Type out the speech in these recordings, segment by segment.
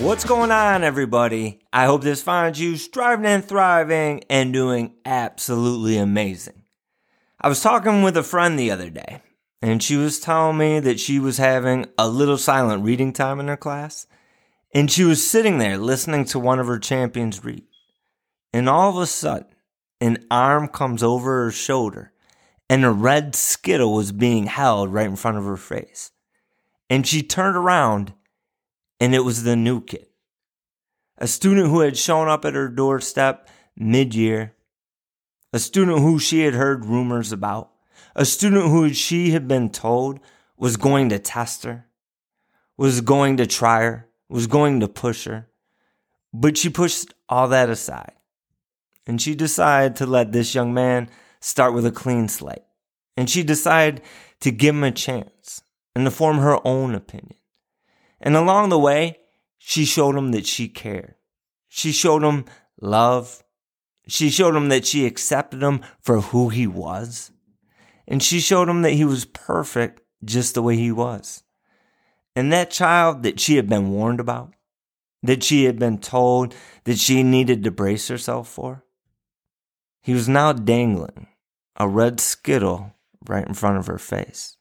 What's going on, everybody? I hope this finds you striving and thriving and doing absolutely amazing. I was talking with a friend the other day, and she was telling me that she was having a little silent reading time in her class, and she was sitting there listening to one of her champions read. And all of a sudden, an arm comes over her shoulder, and a red skittle was being held right in front of her face. And she turned around and it was the new kid. A student who had shown up at her doorstep mid year, a student who she had heard rumors about, a student who she had been told was going to test her, was going to try her, was going to push her. But she pushed all that aside. And she decided to let this young man start with a clean slate. And she decided to give him a chance and to form her own opinion. And along the way, she showed him that she cared. She showed him love. She showed him that she accepted him for who he was. And she showed him that he was perfect just the way he was. And that child that she had been warned about, that she had been told that she needed to brace herself for, he was now dangling a red skittle right in front of her face.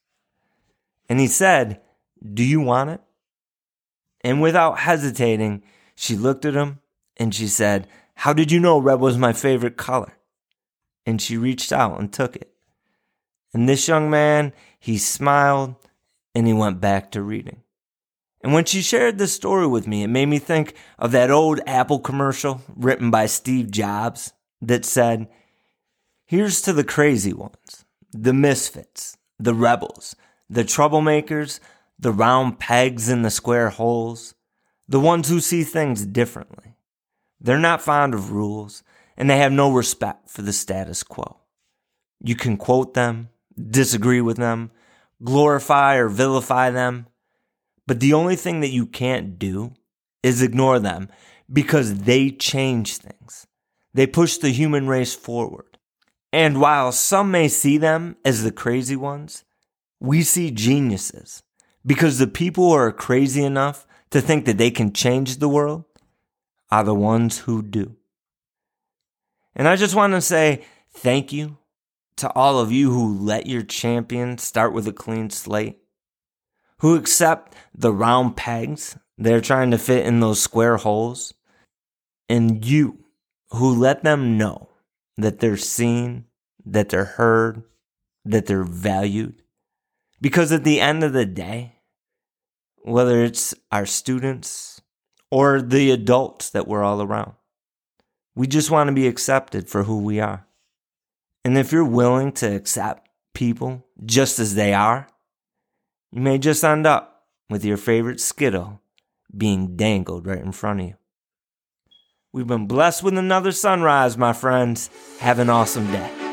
And he said, Do you want it? And without hesitating, she looked at him and she said, How did you know red was my favorite color? And she reached out and took it. And this young man, he smiled and he went back to reading. And when she shared this story with me, it made me think of that old Apple commercial written by Steve Jobs that said, Here's to the crazy ones, the misfits, the rebels, the troublemakers, the round pegs in the square holes, the ones who see things differently. They're not fond of rules, and they have no respect for the status quo. You can quote them, disagree with them, glorify or vilify them, but the only thing that you can't do is ignore them because they change things. They push the human race forward. And while some may see them as the crazy ones, we see geniuses because the people who are crazy enough to think that they can change the world are the ones who do. And I just want to say thank you to all of you who let your champion start with a clean slate, who accept the round pegs they're trying to fit in those square holes, and you who let them know that they're seen, that they're heard, that they're valued, because at the end of the day, whether it's our students or the adults that we're all around, we just want to be accepted for who we are. And if you're willing to accept people just as they are, you may just end up with your favorite Skittle being dangled right in front of you. We've been blessed with another sunrise, my friends. Have an awesome day.